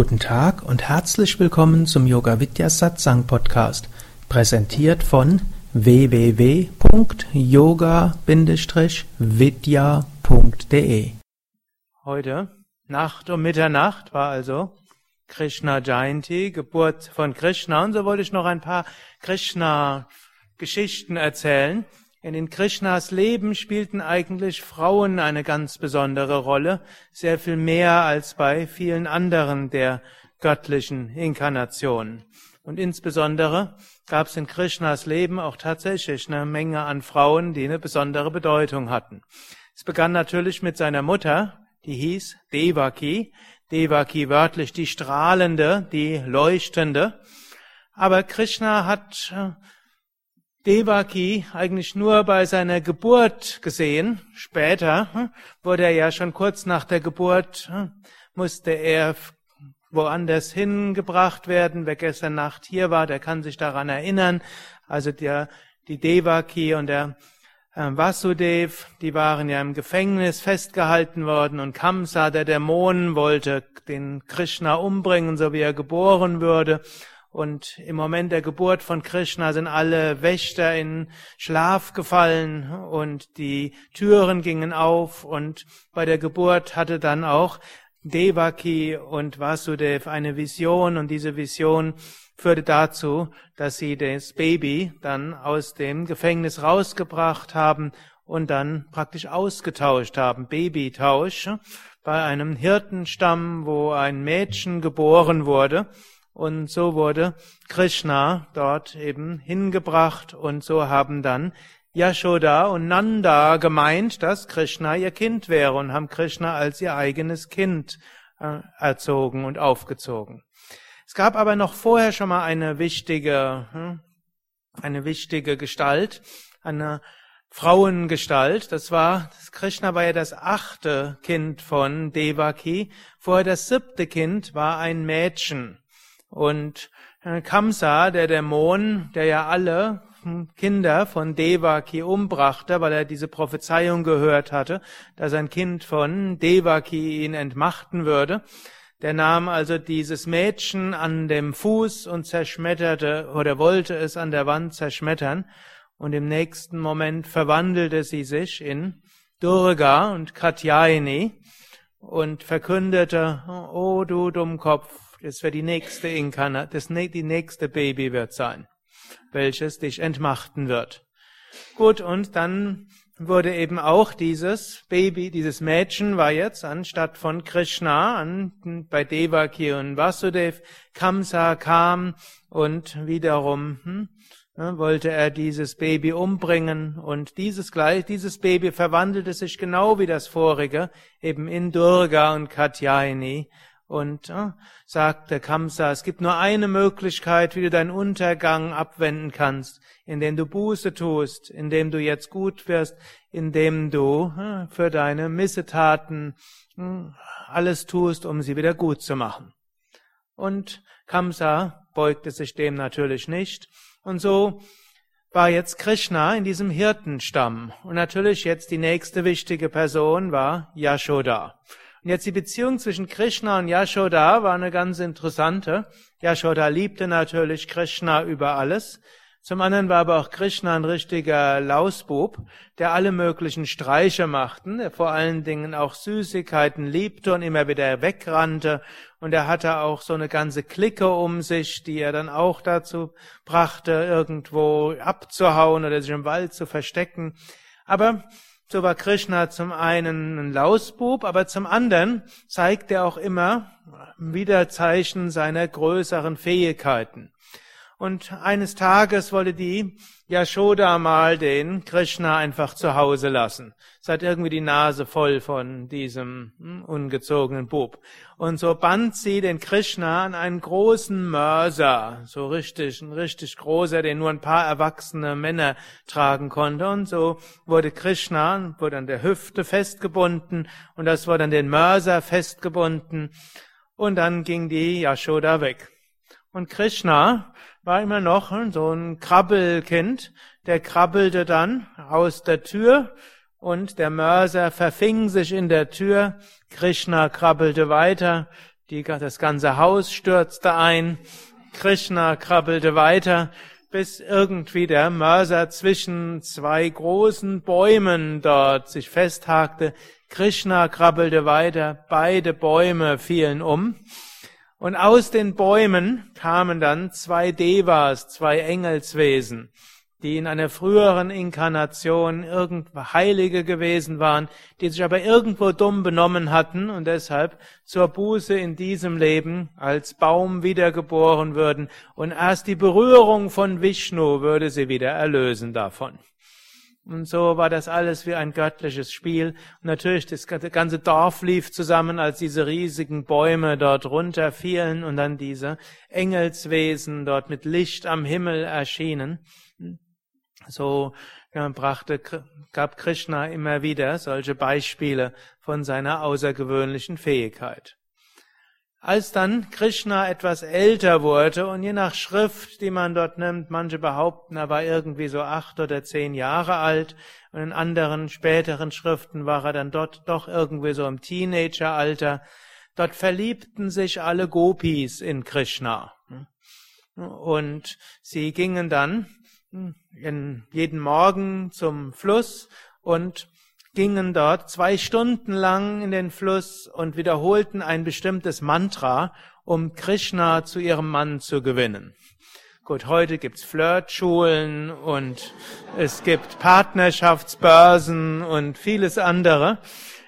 Guten Tag und herzlich willkommen zum Yoga Vidya Satsang Podcast, präsentiert von www.yoga-vidya.de. Heute Nacht um Mitternacht war also Krishna Jayanti, Geburt von Krishna und so wollte ich noch ein paar Krishna Geschichten erzählen. In den Krishnas Leben spielten eigentlich Frauen eine ganz besondere Rolle, sehr viel mehr als bei vielen anderen der göttlichen Inkarnationen. Und insbesondere gab es in Krishnas Leben auch tatsächlich eine Menge an Frauen, die eine besondere Bedeutung hatten. Es begann natürlich mit seiner Mutter, die hieß Devaki. Devaki wörtlich die strahlende, die leuchtende. Aber Krishna hat äh, Devaki eigentlich nur bei seiner Geburt gesehen. Später hm, wurde er ja schon kurz nach der Geburt, hm, musste er woanders hingebracht werden. Wer gestern Nacht hier war, der kann sich daran erinnern. Also der, die Devaki und der äh, Vasudev, die waren ja im Gefängnis festgehalten worden und Kamsa, der Dämon, wollte den Krishna umbringen, so wie er geboren würde. Und im Moment der Geburt von Krishna sind alle Wächter in Schlaf gefallen und die Türen gingen auf. Und bei der Geburt hatte dann auch Devaki und Vasudev eine Vision. Und diese Vision führte dazu, dass sie das Baby dann aus dem Gefängnis rausgebracht haben und dann praktisch ausgetauscht haben, Babytausch, bei einem Hirtenstamm, wo ein Mädchen geboren wurde und so wurde Krishna dort eben hingebracht und so haben dann Yashoda und Nanda gemeint, dass Krishna ihr Kind wäre und haben Krishna als ihr eigenes Kind äh, erzogen und aufgezogen. Es gab aber noch vorher schon mal eine wichtige, hm, eine wichtige Gestalt, eine Frauengestalt. Das war, Krishna war ja das achte Kind von Devaki. Vorher das siebte Kind war ein Mädchen. Und äh, Kamsa, der Dämon, der ja alle Kinder von Devaki umbrachte, weil er diese Prophezeiung gehört hatte, dass ein Kind von Devaki ihn entmachten würde, der nahm also dieses Mädchen an dem Fuß und zerschmetterte oder wollte es an der Wand zerschmettern. Und im nächsten Moment verwandelte sie sich in Durga und Katyayani und verkündete, oh du Dummkopf, das wird die nächste Inkarnat, das die nächste Baby wird sein, welches dich entmachten wird. Gut, und dann wurde eben auch dieses Baby, dieses Mädchen war jetzt anstatt von Krishna an, bei Devaki und Vasudev, Kamsa kam und wiederum hm, ne, wollte er dieses Baby umbringen und dieses gleich, dieses Baby verwandelte sich genau wie das vorige eben in Durga und Katyayani und äh, sagte Kamsa, es gibt nur eine Möglichkeit, wie du deinen Untergang abwenden kannst, indem du Buße tust, indem du jetzt gut wirst, indem du äh, für deine Missetaten äh, alles tust, um sie wieder gut zu machen. Und Kamsa beugte sich dem natürlich nicht. Und so war jetzt Krishna in diesem Hirtenstamm. Und natürlich jetzt die nächste wichtige Person war Yashoda. Und jetzt die Beziehung zwischen Krishna und Yashoda war eine ganz interessante. Yashoda liebte natürlich Krishna über alles. Zum anderen war aber auch Krishna ein richtiger Lausbub, der alle möglichen Streiche machten, der vor allen Dingen auch Süßigkeiten liebte und immer wieder wegrannte. Und er hatte auch so eine ganze Clique um sich, die er dann auch dazu brachte, irgendwo abzuhauen oder sich im Wald zu verstecken. Aber so war Krishna zum einen ein Lausbub, aber zum anderen zeigt er auch immer Widerzeichen seiner größeren Fähigkeiten. Und eines Tages wollte die Yashoda mal den Krishna einfach zu Hause lassen. Es hat irgendwie die Nase voll von diesem hm, ungezogenen Bub. Und so band sie den Krishna an einen großen Mörser, so richtig, ein richtig großer, den nur ein paar erwachsene Männer tragen konnte. Und so wurde Krishna, wurde an der Hüfte festgebunden und das wurde an den Mörser festgebunden. Und dann ging die Yashoda weg. Und Krishna war immer noch so ein Krabbelkind, der krabbelte dann aus der Tür und der Mörser verfing sich in der Tür. Krishna krabbelte weiter. Die, das ganze Haus stürzte ein. Krishna krabbelte weiter, bis irgendwie der Mörser zwischen zwei großen Bäumen dort sich festhakte. Krishna krabbelte weiter, beide Bäume fielen um. Und aus den Bäumen kamen dann zwei Devas, zwei Engelswesen die in einer früheren Inkarnation irgendwo Heilige gewesen waren, die sich aber irgendwo dumm benommen hatten und deshalb zur Buße in diesem Leben als Baum wiedergeboren würden und erst die Berührung von Vishnu würde sie wieder erlösen davon. Und so war das alles wie ein göttliches Spiel. Und natürlich, das ganze Dorf lief zusammen, als diese riesigen Bäume dort runterfielen und dann diese Engelswesen dort mit Licht am Himmel erschienen. So ja, brachte, gab Krishna immer wieder solche Beispiele von seiner außergewöhnlichen Fähigkeit. Als dann Krishna etwas älter wurde und je nach Schrift, die man dort nimmt, manche behaupten, er war irgendwie so acht oder zehn Jahre alt und in anderen späteren Schriften war er dann dort doch irgendwie so im Teenageralter. Dort verliebten sich alle Gopis in Krishna. Und sie gingen dann jeden Morgen zum Fluss und gingen dort zwei Stunden lang in den Fluss und wiederholten ein bestimmtes Mantra, um Krishna zu ihrem Mann zu gewinnen. Gut, heute gibt's Flirtschulen und es gibt Partnerschaftsbörsen und vieles andere.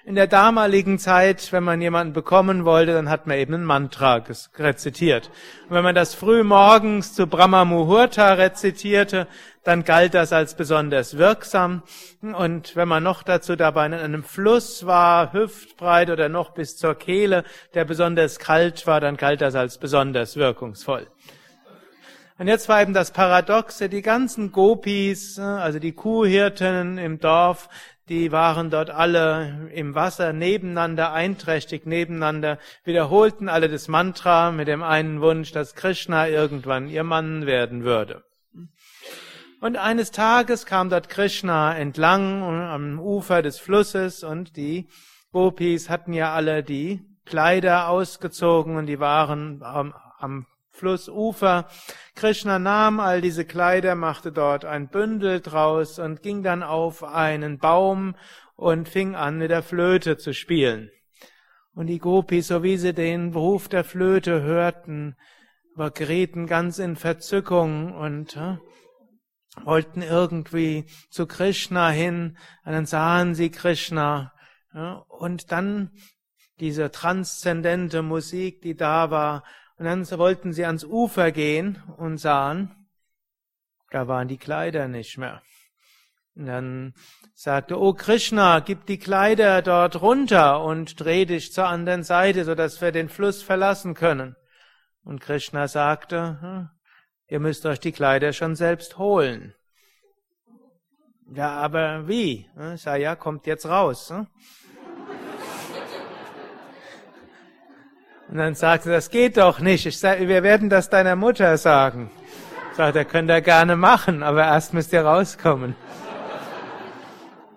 In der damaligen Zeit, wenn man jemanden bekommen wollte, dann hat man eben ein Mantra rezitiert. Und wenn man das früh morgens zu Brahma Muhurta rezitierte, dann galt das als besonders wirksam. Und wenn man noch dazu dabei in einem Fluss war, hüftbreit oder noch bis zur Kehle, der besonders kalt war, dann galt das als besonders wirkungsvoll. Und jetzt war eben das Paradoxe, die ganzen Gopis, also die Kuhhirten im Dorf, die waren dort alle im Wasser nebeneinander, einträchtig nebeneinander, wiederholten alle das Mantra mit dem einen Wunsch, dass Krishna irgendwann ihr Mann werden würde. Und eines Tages kam dort Krishna entlang am Ufer des Flusses und die Gopis hatten ja alle die Kleider ausgezogen und die waren am, am Flussufer. Krishna nahm all diese Kleider, machte dort ein Bündel draus und ging dann auf einen Baum und fing an, mit der Flöte zu spielen. Und die Gopis, so wie sie den Ruf der Flöte hörten, gerieten ganz in Verzückung und äh, wollten irgendwie zu Krishna hin, und dann sahen sie Krishna, ja, und dann diese transzendente Musik, die da war, und dann wollten sie ans Ufer gehen und sahen, da waren die Kleider nicht mehr. Und dann sagte, oh Krishna, gib die Kleider dort runter und dreh dich zur anderen Seite, so dass wir den Fluss verlassen können. Und Krishna sagte, hm, ihr müsst euch die Kleider schon selbst holen. Ja, aber wie? Sag, ja, kommt jetzt raus. Und dann sagt er, das geht doch nicht. Ich sage, wir werden das deiner Mutter sagen. Sagt er, könnt ihr gerne machen, aber erst müsst ihr rauskommen.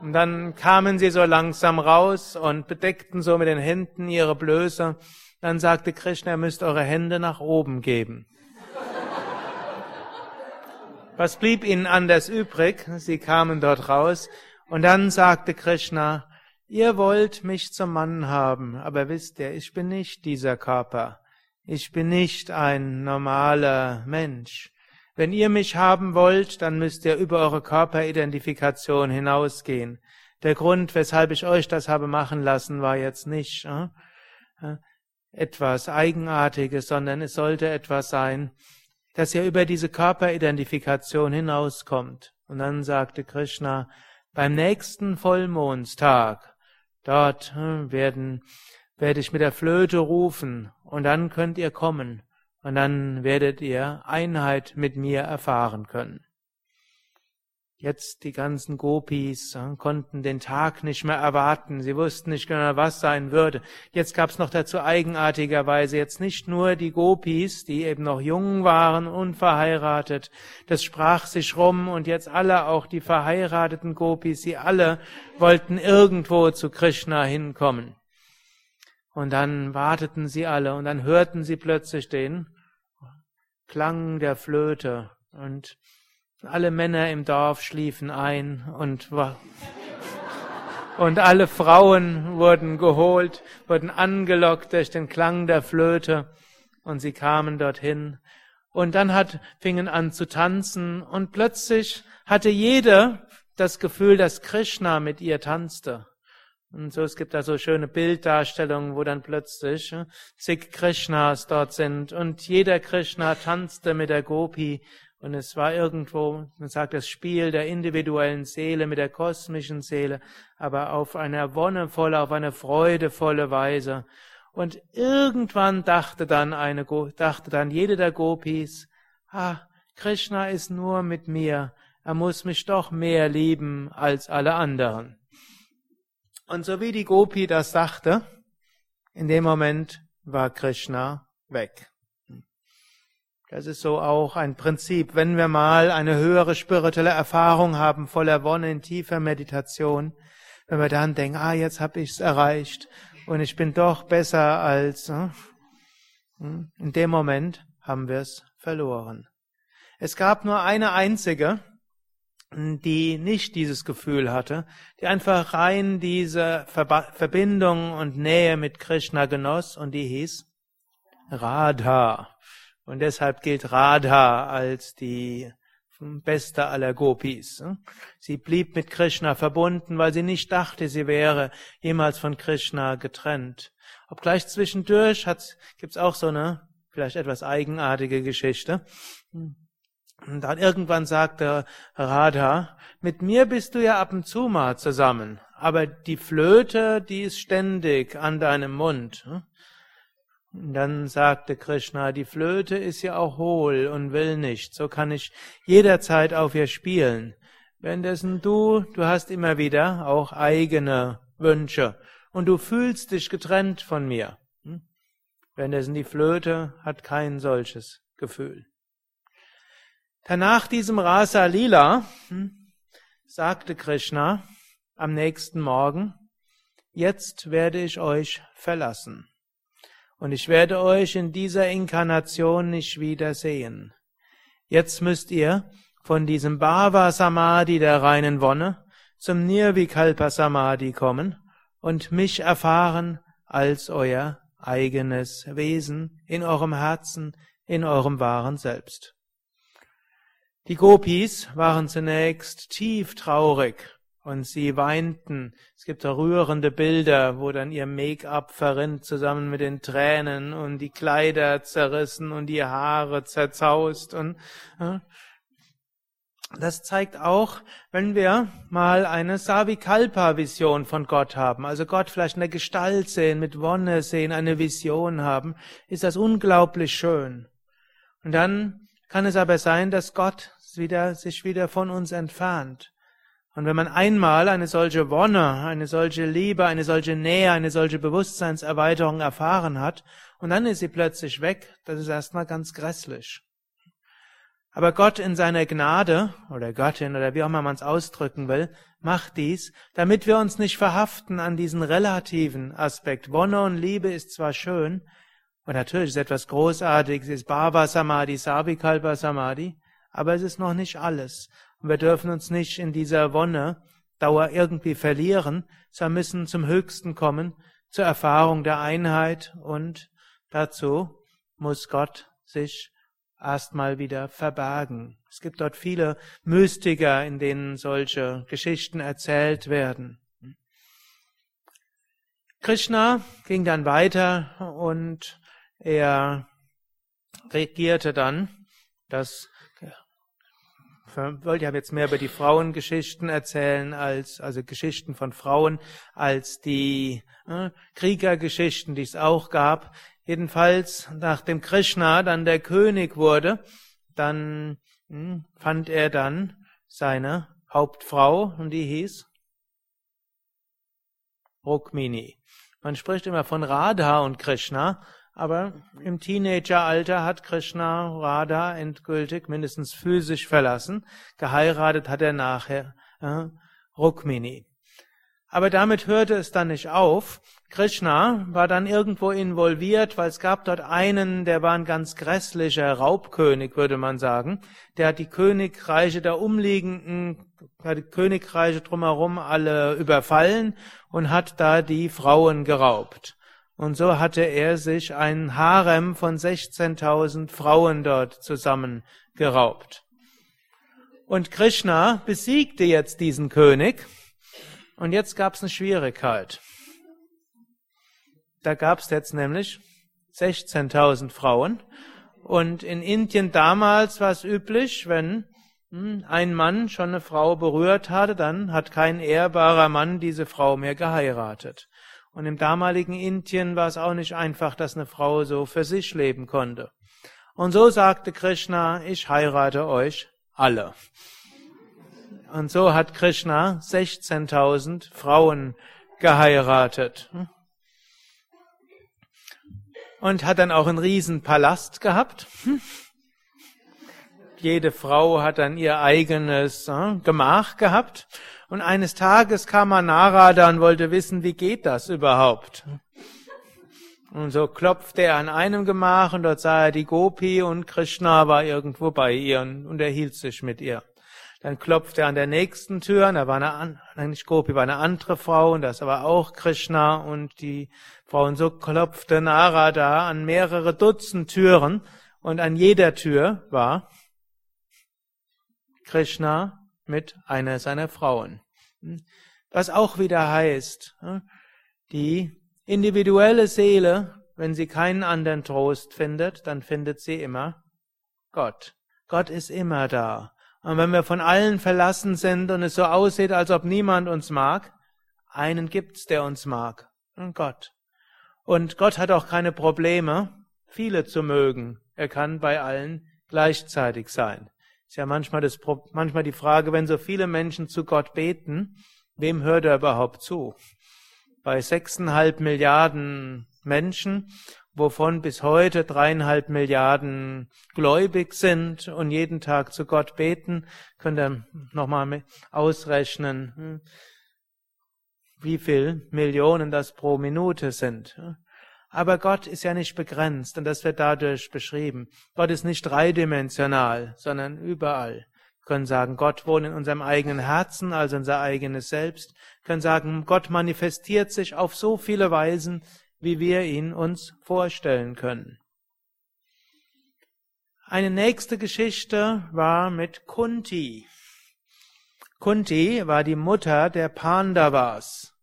Und dann kamen sie so langsam raus und bedeckten so mit den Händen ihre Blöße. Dann sagte Krishna, ihr müsst eure Hände nach oben geben. Was blieb ihnen anders übrig? Sie kamen dort raus und dann sagte Krishna, Ihr wollt mich zum Mann haben, aber wisst ihr, ich bin nicht dieser Körper. Ich bin nicht ein normaler Mensch. Wenn ihr mich haben wollt, dann müsst ihr über eure Körperidentifikation hinausgehen. Der Grund, weshalb ich euch das habe machen lassen, war jetzt nicht äh, äh etwas Eigenartiges, sondern es sollte etwas sein, dass ihr über diese Körperidentifikation hinauskommt. Und dann sagte Krishna, beim nächsten Vollmondstag Dort hm, werden, werde ich mit der Flöte rufen und dann könnt ihr kommen und dann werdet ihr Einheit mit mir erfahren können. Jetzt die ganzen Gopis äh, konnten den Tag nicht mehr erwarten. Sie wussten nicht genau, was sein würde. Jetzt gab es noch dazu eigenartigerweise jetzt nicht nur die Gopis, die eben noch jung waren, unverheiratet. Das sprach sich rum und jetzt alle, auch die verheirateten Gopis, sie alle wollten irgendwo zu Krishna hinkommen. Und dann warteten sie alle und dann hörten sie plötzlich den Klang der Flöte und alle Männer im Dorf schliefen ein und und alle Frauen wurden geholt, wurden angelockt durch den Klang der Flöte und sie kamen dorthin. Und dann hat, fingen an zu tanzen und plötzlich hatte jeder das Gefühl, dass Krishna mit ihr tanzte. Und so, es gibt da so schöne Bilddarstellungen, wo dann plötzlich äh, zig Krishnas dort sind und jeder Krishna tanzte mit der Gopi und es war irgendwo, man sagt, das Spiel der individuellen Seele mit der kosmischen Seele, aber auf eine wonnevolle, auf eine freudevolle Weise. Und irgendwann dachte dann eine, dachte dann jede der Gopis, ah, Krishna ist nur mit mir, er muss mich doch mehr lieben als alle anderen. Und so wie die Gopi das sagte, in dem Moment war Krishna weg. Das ist so auch ein Prinzip. Wenn wir mal eine höhere spirituelle Erfahrung haben, voller Wonne in tiefer Meditation, wenn wir dann denken, ah, jetzt habe ich es erreicht und ich bin doch besser als, hm, in dem Moment haben wir es verloren. Es gab nur eine einzige, die nicht dieses Gefühl hatte, die einfach rein diese Verbindung und Nähe mit Krishna genoss und die hieß Radha. Und deshalb gilt Radha als die beste aller Gopis. Sie blieb mit Krishna verbunden, weil sie nicht dachte, sie wäre jemals von Krishna getrennt. Obgleich zwischendurch gibt es auch so eine vielleicht etwas eigenartige Geschichte. Und dann irgendwann sagte Radha, mit mir bist du ja ab und zu mal zusammen, aber die Flöte, die ist ständig an deinem Mund. Dann sagte Krishna, die Flöte ist ja auch hohl und will nicht, so kann ich jederzeit auf ihr spielen. Währenddessen du, du hast immer wieder auch eigene Wünsche und du fühlst dich getrennt von mir. Währenddessen die Flöte hat kein solches Gefühl. Danach diesem Rasa Lila hm, sagte Krishna am nächsten Morgen, jetzt werde ich euch verlassen und ich werde euch in dieser Inkarnation nicht wiedersehen. Jetzt müsst ihr von diesem Bhava Samadhi der reinen Wonne zum Nirvikalpa Samadhi kommen und mich erfahren als euer eigenes Wesen in eurem Herzen, in eurem wahren Selbst. Die Gopis waren zunächst tief traurig und sie weinten. Es gibt rührende Bilder, wo dann ihr Make-up verrinnt zusammen mit den Tränen und die Kleider zerrissen und die Haare zerzaust und äh, das zeigt auch, wenn wir mal eine Savikalpa-Vision von Gott haben, also Gott vielleicht in der Gestalt sehen, mit Wonne sehen, eine Vision haben, ist das unglaublich schön. Und dann kann es aber sein, dass Gott wieder, sich wieder von uns entfernt. Und wenn man einmal eine solche Wonne, eine solche Liebe, eine solche Nähe, eine solche Bewusstseinserweiterung erfahren hat, und dann ist sie plötzlich weg, das ist erstmal ganz grässlich. Aber Gott in seiner Gnade, oder Göttin, oder wie auch immer man es ausdrücken will, macht dies, damit wir uns nicht verhaften an diesen relativen Aspekt. Wonne und Liebe ist zwar schön, und natürlich ist etwas Großartiges, ist Bhava Samadhi, Savikalpa Samadhi, aber es ist noch nicht alles. Und wir dürfen uns nicht in dieser Wonne Dauer irgendwie verlieren, sondern müssen zum Höchsten kommen, zur Erfahrung der Einheit und dazu muss Gott sich erstmal wieder verbergen. Es gibt dort viele Mystiker, in denen solche Geschichten erzählt werden. Krishna ging dann weiter und er regierte dann das wollte ja jetzt mehr über die Frauengeschichten erzählen als, also Geschichten von Frauen, als die äh, Kriegergeschichten, die es auch gab. Jedenfalls, nachdem Krishna dann der König wurde, dann mh, hm, fand er dann seine Hauptfrau und die hieß Rukmini. Man spricht immer von Radha und Krishna, aber im Teenageralter hat Krishna Radha endgültig mindestens physisch verlassen. Geheiratet hat er nachher äh, Rukmini. Aber damit hörte es dann nicht auf. Krishna war dann irgendwo involviert, weil es gab dort einen, der war ein ganz grässlicher Raubkönig, würde man sagen. Der hat die Königreiche der umliegenden, die Königreiche drumherum alle überfallen und hat da die Frauen geraubt. Und so hatte er sich ein Harem von 16.000 Frauen dort zusammengeraubt. Und Krishna besiegte jetzt diesen König. Und jetzt gab es eine Schwierigkeit. Da gab es jetzt nämlich 16.000 Frauen. Und in Indien damals war es üblich, wenn hm, ein Mann schon eine Frau berührt hatte, dann hat kein ehrbarer Mann diese Frau mehr geheiratet. Und im damaligen Indien war es auch nicht einfach, dass eine Frau so für sich leben konnte. Und so sagte Krishna, ich heirate euch alle. Und so hat Krishna 16.000 Frauen geheiratet und hat dann auch einen riesen Palast gehabt. Jede Frau hat dann ihr eigenes äh, Gemach gehabt. Und eines Tages kam Narada und wollte wissen, wie geht das überhaupt? Und so klopfte er an einem Gemach und dort sah er die Gopi und Krishna war irgendwo bei ihr und unterhielt sich mit ihr. Dann klopfte er an der nächsten Tür, und da war eine, eigentlich Gopi war eine andere Frau, und das war auch Krishna und die Frau, und so klopfte Narada an mehrere Dutzend Türen, und an jeder Tür war Krishna mit einer seiner Frauen. Was auch wieder heißt, die individuelle Seele, wenn sie keinen anderen Trost findet, dann findet sie immer Gott. Gott ist immer da. Und wenn wir von allen verlassen sind und es so aussieht, als ob niemand uns mag, einen gibt's, der uns mag. Und Gott. Und Gott hat auch keine Probleme, viele zu mögen. Er kann bei allen gleichzeitig sein. Ist ja manchmal, das, manchmal die Frage, wenn so viele Menschen zu Gott beten, wem hört er überhaupt zu? Bei sechseinhalb Milliarden Menschen wovon bis heute dreieinhalb Milliarden gläubig sind und jeden Tag zu Gott beten, könnt ihr nochmal ausrechnen, hm, wie viel Millionen das pro Minute sind. Aber Gott ist ja nicht begrenzt und das wird dadurch beschrieben. Gott ist nicht dreidimensional, sondern überall. Wir können sagen, Gott wohnt in unserem eigenen Herzen, also unser eigenes Selbst. Wir können sagen, Gott manifestiert sich auf so viele Weisen wie wir ihn uns vorstellen können. Eine nächste Geschichte war mit Kunti. Kunti war die Mutter der Pandavas.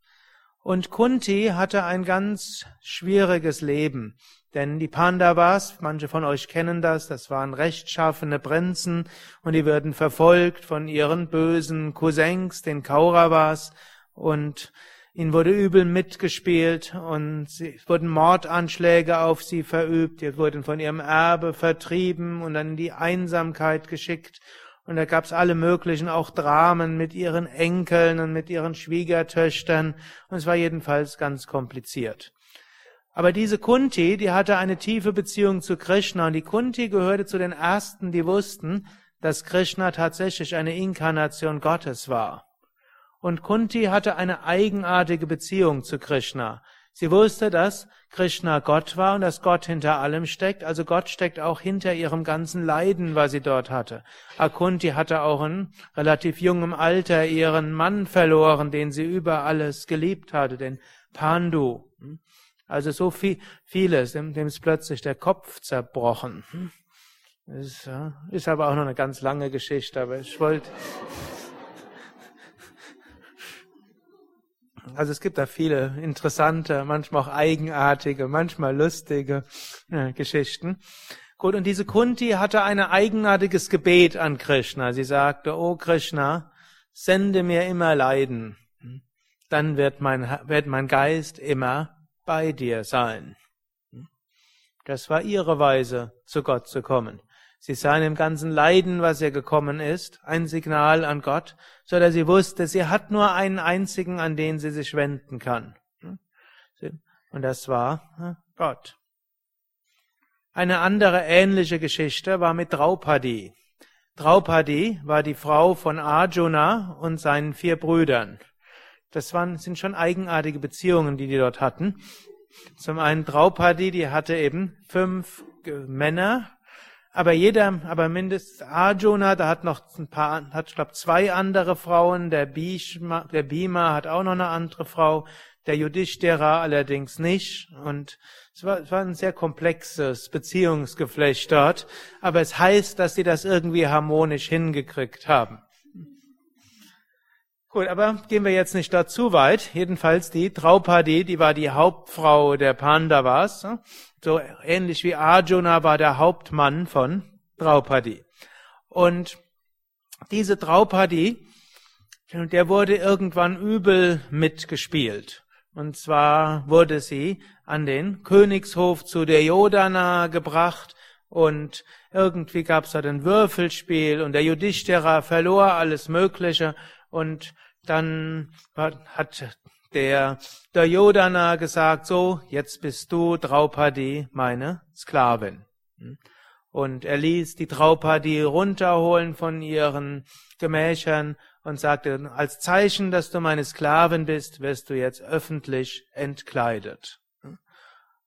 Und Kunti hatte ein ganz schwieriges Leben. Denn die Pandavas, manche von euch kennen das, das waren rechtschaffene Prinzen und die würden verfolgt von ihren bösen Cousins, den Kauravas, und Ihnen wurde übel mitgespielt und sie wurden Mordanschläge auf sie verübt. Sie wurden von ihrem Erbe vertrieben und dann in die Einsamkeit geschickt. Und da gab's alle möglichen auch Dramen mit ihren Enkeln und mit ihren Schwiegertöchtern. Und es war jedenfalls ganz kompliziert. Aber diese Kunti, die hatte eine tiefe Beziehung zu Krishna und die Kunti gehörte zu den ersten, die wussten, dass Krishna tatsächlich eine Inkarnation Gottes war. Und Kunti hatte eine eigenartige Beziehung zu Krishna. Sie wusste, dass Krishna Gott war und dass Gott hinter allem steckt. Also Gott steckt auch hinter ihrem ganzen Leiden, was sie dort hatte. Akunti hatte auch in relativ jungem Alter ihren Mann verloren, den sie über alles geliebt hatte, den Pandu. Also so viel, vieles, dem, ist plötzlich der Kopf zerbrochen. Das ist aber auch noch eine ganz lange Geschichte, aber ich wollte, Also es gibt da viele interessante, manchmal auch eigenartige, manchmal lustige äh, Geschichten. Gut, und diese Kunti hatte ein eigenartiges Gebet an Krishna. Sie sagte, oh Krishna, sende mir immer Leiden. Dann wird mein, wird mein Geist immer bei dir sein. Das war ihre Weise, zu Gott zu kommen. Sie sah in dem ganzen Leiden, was ihr gekommen ist, ein Signal an Gott, so dass sie wusste, sie hat nur einen einzigen, an den sie sich wenden kann. Und das war Gott. Eine andere ähnliche Geschichte war mit Draupadi. Draupadi war die Frau von Arjuna und seinen vier Brüdern. das waren, sind schon eigenartige Beziehungen, die die dort hatten. Zum einen Draupadi, die hatte eben fünf Männer, aber jeder, aber mindestens Arjuna, da hat noch ein paar, hat, ich glaube, zwei andere Frauen, der Bhishma, der Bhima hat auch noch eine andere Frau, der Yudhishthira allerdings nicht, und es war, es war ein sehr komplexes Beziehungsgeflecht dort, aber es heißt, dass sie das irgendwie harmonisch hingekriegt haben. Gut, aber gehen wir jetzt nicht da zu weit. Jedenfalls die Draupadi, die war die Hauptfrau der Pandavas. So ähnlich wie Arjuna war der Hauptmann von Draupadi. Und diese Draupadi, der wurde irgendwann übel mitgespielt. Und zwar wurde sie an den Königshof zu der Jodana gebracht und irgendwie gab's da ein Würfelspiel und der Yudhishthira verlor alles Mögliche und dann hat der Duryodhana gesagt, so, jetzt bist du, Draupadi, meine Sklavin. Und er ließ die Draupadi runterholen von ihren Gemächern und sagte, als Zeichen, dass du meine Sklavin bist, wirst du jetzt öffentlich entkleidet.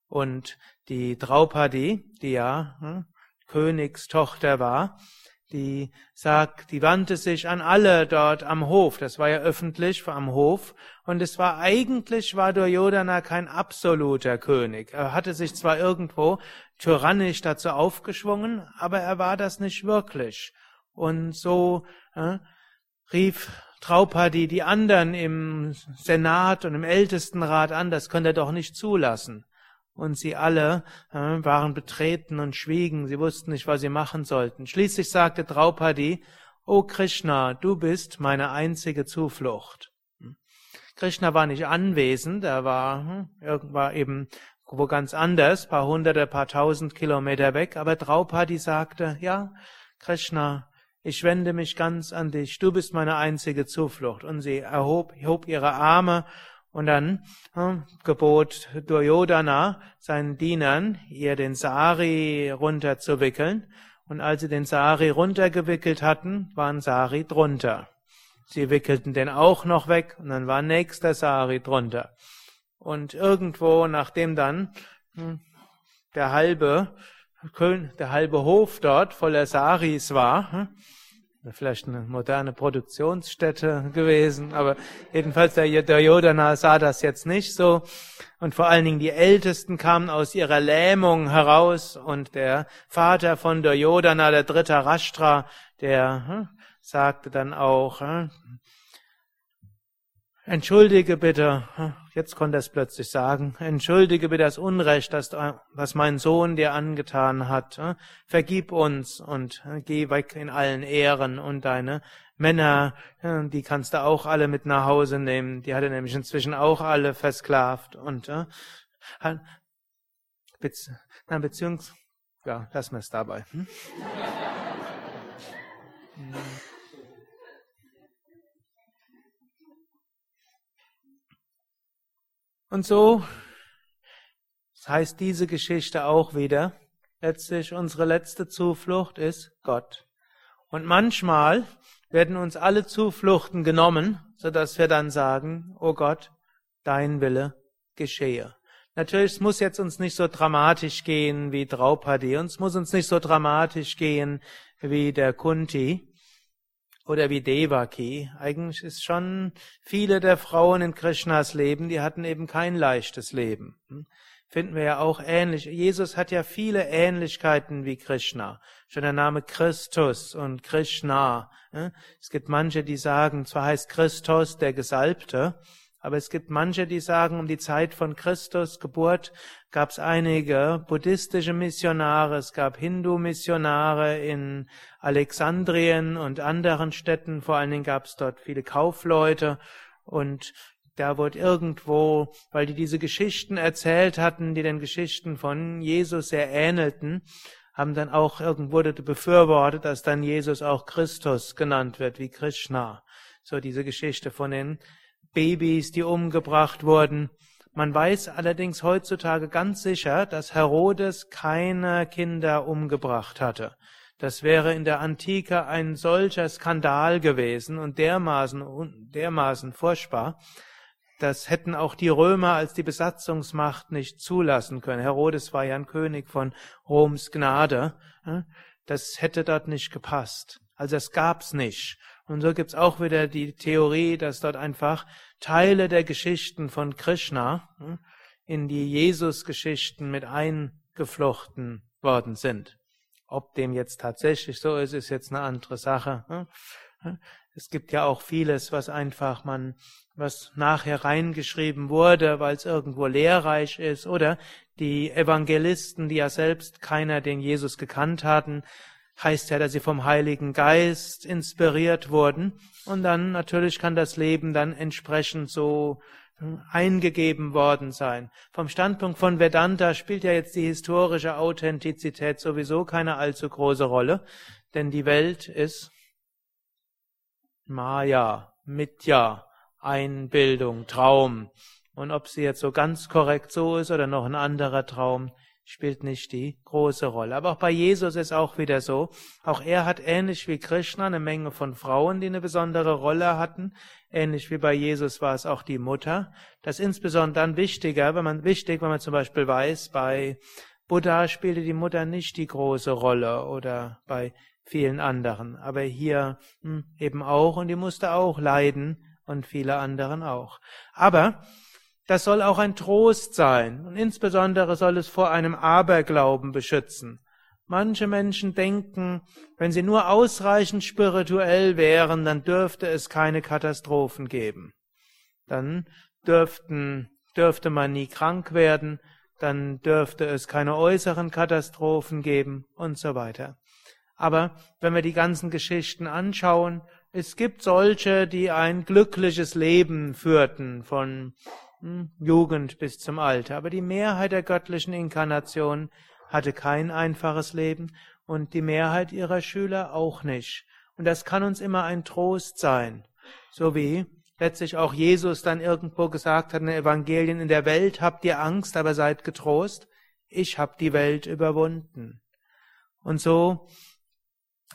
Und die Draupadi, die ja hm, Königstochter war, die sagt, die wandte sich an alle dort am Hof. Das war ja öffentlich am Hof. Und es war eigentlich, war Duryodhana kein absoluter König. Er hatte sich zwar irgendwo tyrannisch dazu aufgeschwungen, aber er war das nicht wirklich. Und so äh, rief Draupadi die anderen im Senat und im Ältestenrat an, das konnte er doch nicht zulassen und sie alle äh, waren betreten und schwiegen, sie wussten nicht, was sie machen sollten. Schließlich sagte Draupadi, O Krishna, du bist meine einzige Zuflucht. Hm. Krishna war nicht anwesend, er war, hm, irgendwann eben wo ganz anders, paar hunderte, paar tausend Kilometer weg, aber Draupadi sagte, ja, Krishna, ich wende mich ganz an dich, du bist meine einzige Zuflucht. Und sie erhob, erhob ihre Arme und dann hm, gebot Duryodhana seinen Dienern, ihr den Sari runterzuwickeln. Und als sie den Sari runtergewickelt hatten, waren Sari drunter. Sie wickelten den auch noch weg und dann war nächster Sari drunter. Und irgendwo, nachdem dann hm, der halbe der halbe Hof dort voller Saris war, hm, vielleicht eine moderne Produktionsstätte gewesen, aber jedenfalls der, der sah das jetzt nicht so. Und vor allen Dingen die Ältesten kamen aus ihrer Lähmung heraus und der Vater von der Jodana, der dritte Rashtra, der hm, sagte dann auch, hm, Entschuldige bitte, jetzt konnte er es plötzlich sagen, entschuldige bitte das Unrecht, das, was mein Sohn dir angetan hat. Vergib uns und geh weg in allen Ehren und deine Männer, die kannst du auch alle mit nach Hause nehmen. Die hat er nämlich inzwischen auch alle versklavt und Beziehungs, beziehungs ja, lassen wir es dabei. Hm? Und so das heißt diese Geschichte auch wieder, letztlich unsere letzte Zuflucht ist Gott. Und manchmal werden uns alle Zufluchten genommen, so dass wir dann sagen, oh Gott, dein Wille geschehe. Natürlich, es muss jetzt uns nicht so dramatisch gehen wie Draupadi, und es muss uns nicht so dramatisch gehen wie der Kunti, oder wie Devaki. Eigentlich ist schon viele der Frauen in Krishnas Leben, die hatten eben kein leichtes Leben. Hm? Finden wir ja auch ähnlich. Jesus hat ja viele Ähnlichkeiten wie Krishna. Schon der Name Christus und Krishna. Hm? Es gibt manche, die sagen, zwar heißt Christus der Gesalbte, aber es gibt manche, die sagen, um die Zeit von Christus Geburt gab es einige buddhistische Missionare, es gab Hindu-Missionare in Alexandrien und anderen Städten, vor allen Dingen gab es dort viele Kaufleute und da wurde irgendwo, weil die diese Geschichten erzählt hatten, die den Geschichten von Jesus sehr ähnelten, haben dann auch irgendwo befürwortet, dass dann Jesus auch Christus genannt wird, wie Krishna. So diese Geschichte von den Babys, die umgebracht wurden. Man weiß allerdings heutzutage ganz sicher, dass Herodes keine Kinder umgebracht hatte. Das wäre in der Antike ein solcher Skandal gewesen und dermaßen, dermaßen furchtbar. Das hätten auch die Römer als die Besatzungsmacht nicht zulassen können. Herodes war ja ein König von Roms Gnade. Das hätte dort nicht gepasst. Also es gab's nicht. Und so gibt's auch wieder die Theorie, dass dort einfach Teile der Geschichten von Krishna in die Jesus-Geschichten mit eingeflochten worden sind. Ob dem jetzt tatsächlich so ist, ist jetzt eine andere Sache. Es gibt ja auch vieles, was einfach man, was nachher reingeschrieben wurde, weil es irgendwo lehrreich ist, oder die Evangelisten, die ja selbst keiner den Jesus gekannt hatten, heißt ja, dass sie vom Heiligen Geist inspiriert wurden. Und dann natürlich kann das Leben dann entsprechend so eingegeben worden sein. Vom Standpunkt von Vedanta spielt ja jetzt die historische Authentizität sowieso keine allzu große Rolle, denn die Welt ist Maya, Mitya, Einbildung, Traum. Und ob sie jetzt so ganz korrekt so ist oder noch ein anderer Traum, spielt nicht die große Rolle. Aber auch bei Jesus ist auch wieder so. Auch er hat ähnlich wie Krishna eine Menge von Frauen, die eine besondere Rolle hatten. Ähnlich wie bei Jesus war es auch die Mutter. Das ist insbesondere dann wichtiger, wenn man, wichtig, wenn man zum Beispiel weiß, bei Buddha spielte die Mutter nicht die große Rolle oder bei vielen anderen. Aber hier hm, eben auch und die musste auch leiden und viele anderen auch. Aber das soll auch ein Trost sein und insbesondere soll es vor einem Aberglauben beschützen. Manche Menschen denken, wenn sie nur ausreichend spirituell wären, dann dürfte es keine Katastrophen geben. Dann dürften, dürfte man nie krank werden, dann dürfte es keine äußeren Katastrophen geben und so weiter. Aber wenn wir die ganzen Geschichten anschauen, es gibt solche, die ein glückliches Leben führten, von Jugend bis zum Alter. Aber die Mehrheit der göttlichen Inkarnationen hatte kein einfaches Leben und die Mehrheit ihrer Schüler auch nicht. Und das kann uns immer ein Trost sein. So wie letztlich auch Jesus dann irgendwo gesagt hat in den Evangelien, in der Welt habt ihr Angst, aber seid getrost. Ich hab die Welt überwunden. Und so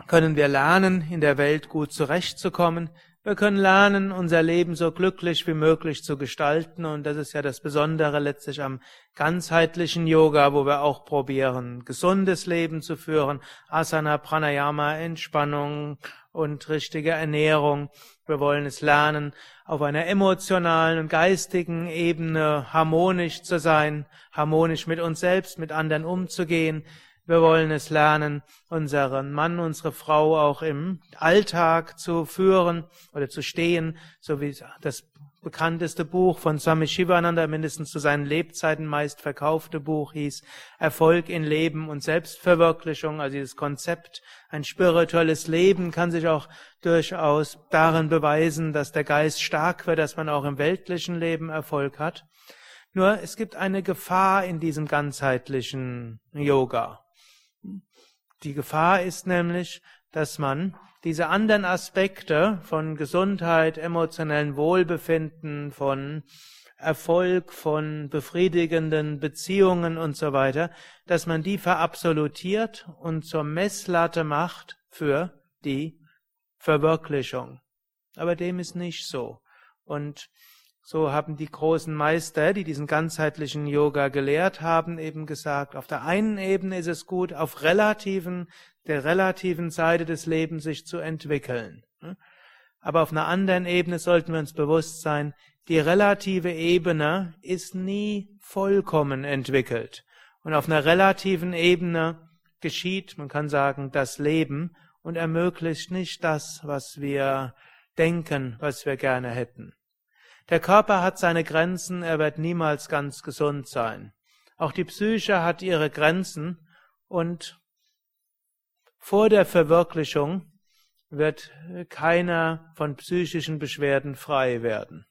können wir lernen, in der Welt gut zurechtzukommen, wir können lernen, unser Leben so glücklich wie möglich zu gestalten und das ist ja das Besondere letztlich am ganzheitlichen Yoga, wo wir auch probieren, gesundes Leben zu führen, Asana, Pranayama, Entspannung und richtige Ernährung. Wir wollen es lernen, auf einer emotionalen und geistigen Ebene harmonisch zu sein, harmonisch mit uns selbst, mit anderen umzugehen. Wir wollen es lernen, unseren Mann, unsere Frau auch im Alltag zu führen oder zu stehen, so wie das bekannteste Buch von Swami Shivananda, mindestens zu seinen Lebzeiten meist verkaufte Buch hieß Erfolg in Leben und Selbstverwirklichung, also dieses Konzept, ein spirituelles Leben kann sich auch durchaus darin beweisen, dass der Geist stark wird, dass man auch im weltlichen Leben Erfolg hat. Nur es gibt eine Gefahr in diesem ganzheitlichen Yoga. Die Gefahr ist nämlich, dass man diese anderen Aspekte von Gesundheit, emotionellen Wohlbefinden, von Erfolg, von befriedigenden Beziehungen und so weiter, dass man die verabsolutiert und zur Messlatte macht für die Verwirklichung. Aber dem ist nicht so. Und so haben die großen Meister, die diesen ganzheitlichen Yoga gelehrt haben, eben gesagt, auf der einen Ebene ist es gut, auf relativen, der relativen Seite des Lebens sich zu entwickeln. Aber auf einer anderen Ebene sollten wir uns bewusst sein, die relative Ebene ist nie vollkommen entwickelt. Und auf einer relativen Ebene geschieht, man kann sagen, das Leben und ermöglicht nicht das, was wir denken, was wir gerne hätten. Der Körper hat seine Grenzen, er wird niemals ganz gesund sein. Auch die Psyche hat ihre Grenzen und vor der Verwirklichung wird keiner von psychischen Beschwerden frei werden.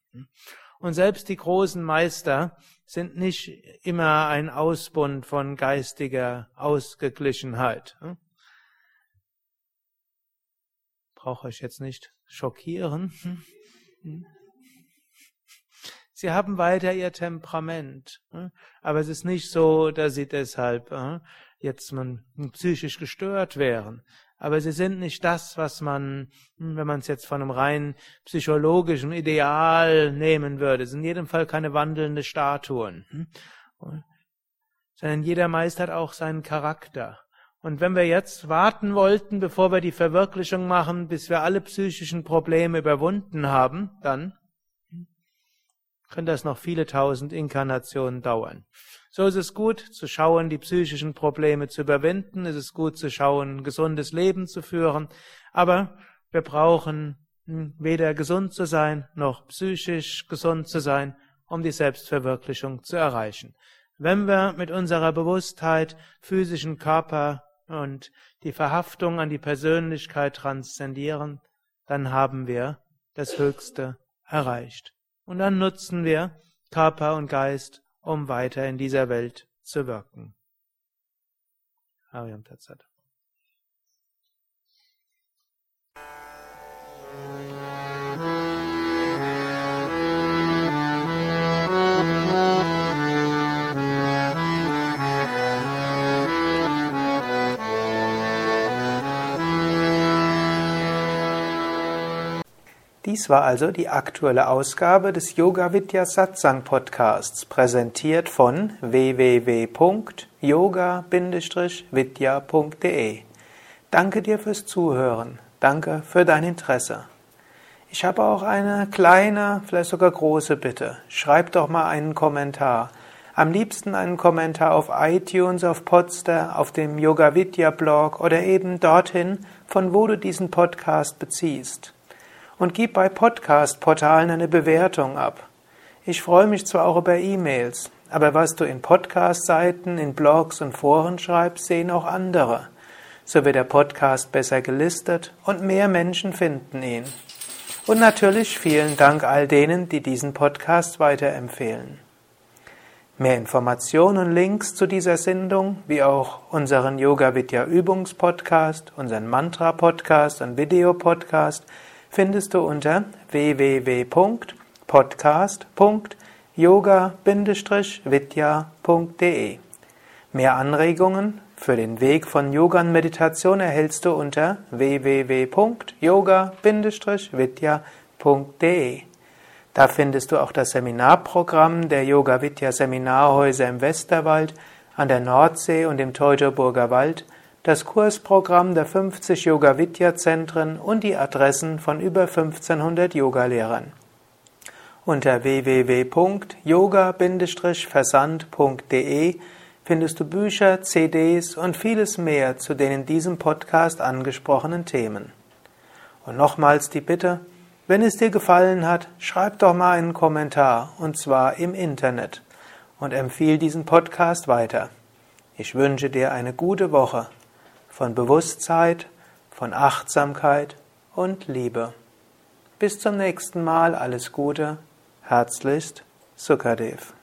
Und selbst die großen Meister sind nicht immer ein Ausbund von geistiger Ausgeglichenheit. Brauche ich jetzt nicht schockieren. Sie haben weiter ihr Temperament. Hm? Aber es ist nicht so, dass sie deshalb hm, jetzt psychisch gestört wären. aber sie sind nicht das, was man, hm, wenn man es jetzt von einem rein psychologischen Ideal nehmen würde, sind in jedem Fall keine wandelnde Statuen, sondern jeder Meister hat auch seinen Charakter. Und wenn wir jetzt warten wollten, bevor wir die Verwirklichung machen, bis wir alle psychischen Probleme überwunden haben, dann könnte das noch viele tausend Inkarnationen dauern. So ist es gut zu schauen, die psychischen Probleme zu überwinden, es ist gut zu schauen, ein gesundes Leben zu führen, aber wir brauchen hm, weder gesund zu sein, noch psychisch gesund zu sein, um die Selbstverwirklichung zu erreichen. Wenn wir mit unserer Bewusstheit physischen Körper und die Verhaftung an die Persönlichkeit transzendieren, dann haben wir das Höchste erreicht. Und dann nutzen wir Körper und Geist, um weiter in dieser Welt zu wirken. Hariam Tatsat. Dies war also die aktuelle Ausgabe des Yoga Vidya Satsang Podcasts, präsentiert von www.yoga-vidya.de. Danke dir fürs Zuhören. Danke für dein Interesse. Ich habe auch eine kleine, vielleicht sogar große Bitte. Schreib doch mal einen Kommentar. Am liebsten einen Kommentar auf iTunes, auf Podster, auf dem Yoga Vidya Blog oder eben dorthin, von wo du diesen Podcast beziehst und gib bei Podcast-Portalen eine Bewertung ab. Ich freue mich zwar auch über E-Mails, aber was du in Podcast-Seiten, in Blogs und Foren schreibst, sehen auch andere. So wird der Podcast besser gelistet und mehr Menschen finden ihn. Und natürlich vielen Dank all denen, die diesen Podcast weiterempfehlen. Mehr Informationen und Links zu dieser Sendung, wie auch unseren Yoga Vidya Übungspodcast, unseren Mantra Podcast und Video Podcast findest du unter www.podcast.yoga-vidya.de. Mehr Anregungen für den Weg von Yoga und Meditation erhältst du unter www.yoga-vidya.de. Da findest du auch das Seminarprogramm der Yoga Vidya Seminarhäuser im Westerwald, an der Nordsee und im Teutoburger Wald das Kursprogramm der 50 Yoga Vidya Zentren und die Adressen von über 1500 Yogalehrern. Unter www.yoga-versand.de findest du Bücher, CDs und vieles mehr zu den in diesem Podcast angesprochenen Themen. Und nochmals die Bitte, wenn es dir gefallen hat, schreib doch mal einen Kommentar, und zwar im Internet, und empfiehl diesen Podcast weiter. Ich wünsche dir eine gute Woche von Bewusstheit, von Achtsamkeit und Liebe. Bis zum nächsten Mal, alles Gute, herzlichst, Sukadev.